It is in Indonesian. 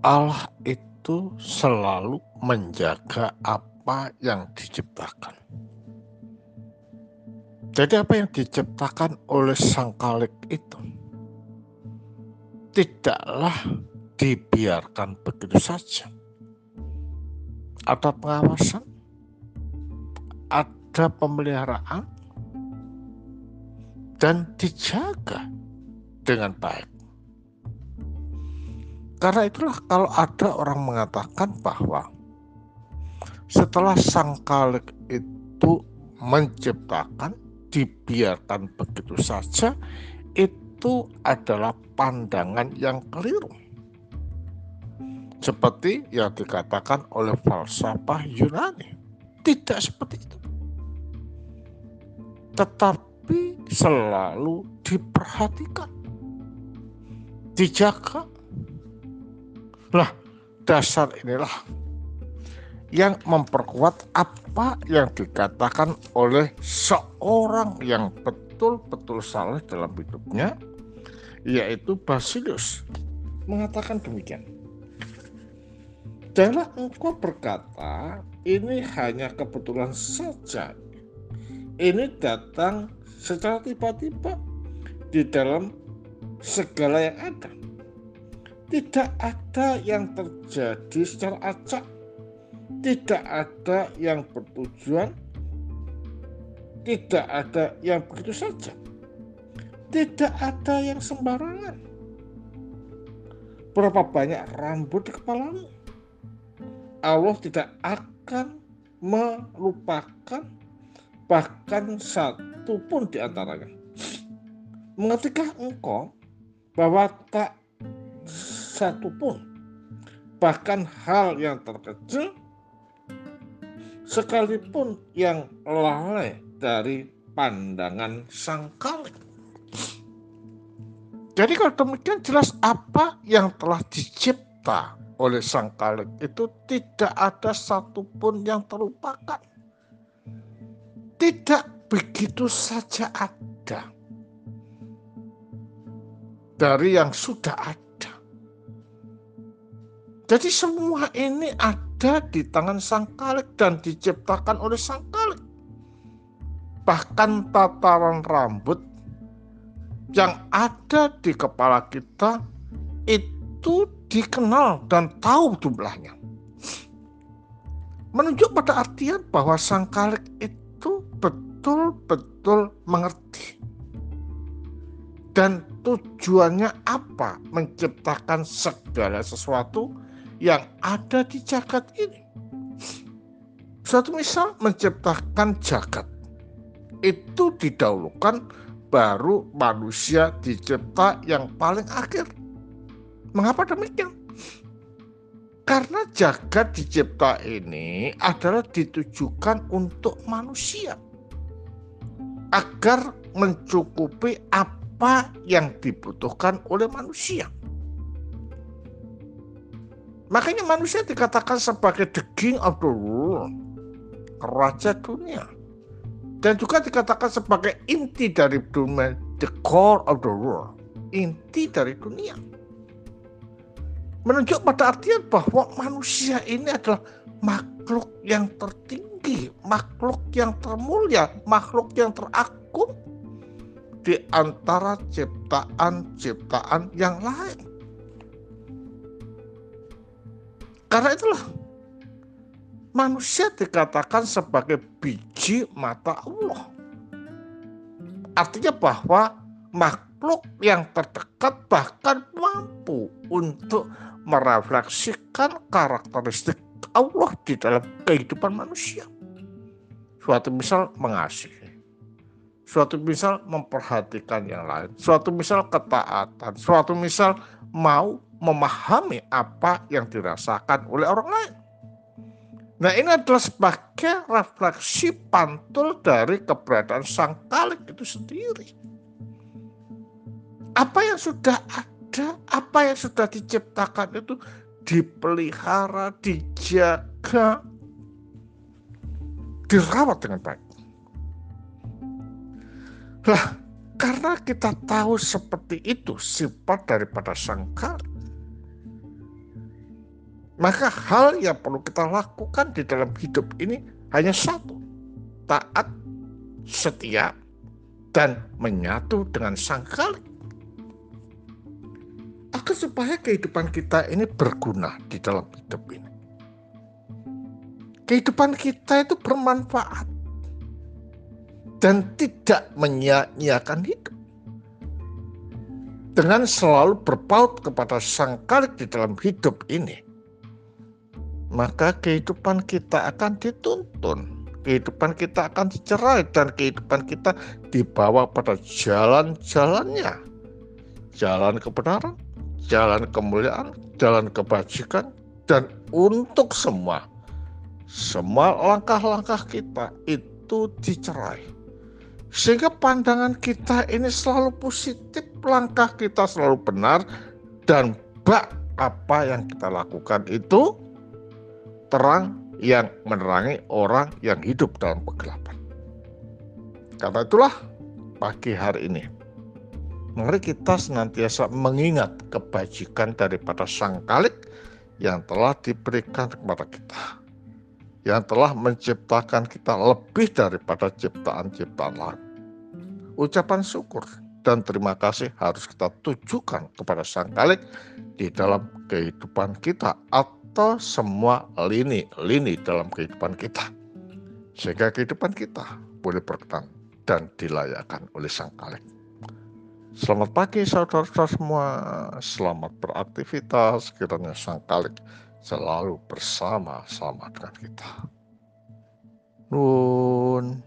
Allah itu selalu menjaga apa yang diciptakan. Jadi apa yang diciptakan oleh sang kalik itu tidaklah dibiarkan begitu saja. Ada pengawasan, ada pemeliharaan, dan dijaga dengan baik. Karena itulah kalau ada orang mengatakan bahwa setelah sang kalik itu menciptakan dibiarkan begitu saja itu adalah pandangan yang keliru. Seperti yang dikatakan oleh falsafah Yunani. Tidak seperti itu. Tetapi selalu diperhatikan dijaga lah dasar inilah yang memperkuat apa yang dikatakan oleh seorang yang betul-betul salah dalam hidupnya yaitu Basilius mengatakan demikian. Janganlah engkau berkata ini hanya kebetulan saja. Ini datang secara tiba-tiba di dalam segala yang ada tidak ada yang terjadi secara acak, tidak ada yang bertujuan, tidak ada yang begitu saja, tidak ada yang sembarangan. Berapa banyak rambut di kepalamu? Allah tidak akan melupakan bahkan satu pun di antaranya. Mengertikah engkau bahwa tak satupun, bahkan hal yang terkecil, sekalipun yang lalai dari pandangan sang kalik. Jadi kalau demikian jelas apa yang telah dicipta oleh sang kalik itu tidak ada satupun yang terlupakan. Tidak begitu saja ada dari yang sudah ada jadi semua ini ada di tangan sang kalik dan diciptakan oleh sang kalik. Bahkan tataran rambut yang ada di kepala kita itu dikenal dan tahu jumlahnya. Menunjuk pada artian bahwa sang kalik itu betul-betul mengerti. Dan tujuannya apa menciptakan segala sesuatu yang ada di jagat ini. Suatu misal menciptakan jagat. Itu didahulukan baru manusia dicipta yang paling akhir. Mengapa demikian? Karena jagat dicipta ini adalah ditujukan untuk manusia. Agar mencukupi apa yang dibutuhkan oleh manusia. Makanya manusia dikatakan sebagai the king of the world, raja dunia. Dan juga dikatakan sebagai inti dari dunia, the core of the world, inti dari dunia. Menunjuk pada artian bahwa manusia ini adalah makhluk yang tertinggi, makhluk yang termulia, makhluk yang teragung di antara ciptaan-ciptaan yang lain. Karena itulah manusia dikatakan sebagai biji mata Allah. Artinya bahwa makhluk yang terdekat bahkan mampu untuk merefleksikan karakteristik Allah di dalam kehidupan manusia. Suatu misal mengasihi, suatu misal memperhatikan yang lain, suatu misal ketaatan, suatu misal mau memahami apa yang dirasakan oleh orang lain. Nah ini adalah sebagai refleksi pantul dari keberadaan sang kalik itu sendiri. Apa yang sudah ada, apa yang sudah diciptakan itu dipelihara, dijaga, dirawat dengan baik. Lah, karena kita tahu seperti itu sifat daripada sang Maka hal yang perlu kita lakukan di dalam hidup ini hanya satu. Taat, setia, dan menyatu dengan sang kalik. Agar supaya kehidupan kita ini berguna di dalam hidup ini. Kehidupan kita itu bermanfaat dan tidak menyia-nyiakan hidup. Dengan selalu berpaut kepada sang kalik di dalam hidup ini, maka kehidupan kita akan dituntun. Kehidupan kita akan dicerai dan kehidupan kita dibawa pada jalan-jalannya. Jalan kebenaran, jalan kemuliaan, jalan kebajikan, dan untuk semua, semua langkah-langkah kita itu dicerai. Sehingga pandangan kita ini selalu positif, langkah kita selalu benar, dan bak apa yang kita lakukan itu terang yang menerangi orang yang hidup dalam kegelapan. Karena itulah pagi hari ini, mari kita senantiasa mengingat kebajikan daripada Sang Kalik yang telah diberikan kepada kita. Yang telah menciptakan kita lebih daripada ciptaan-ciptaan lain. Ucapan syukur dan terima kasih harus kita tujukan kepada Sang Kalik di dalam kehidupan kita atau semua lini-lini dalam kehidupan kita. Sehingga kehidupan kita boleh berkenan dan dilayakkan oleh Sang Kalik. Selamat pagi saudara-saudara semua, selamat beraktivitas, kiranya Sang Kalik selalu bersama-sama dengan kita. Nun.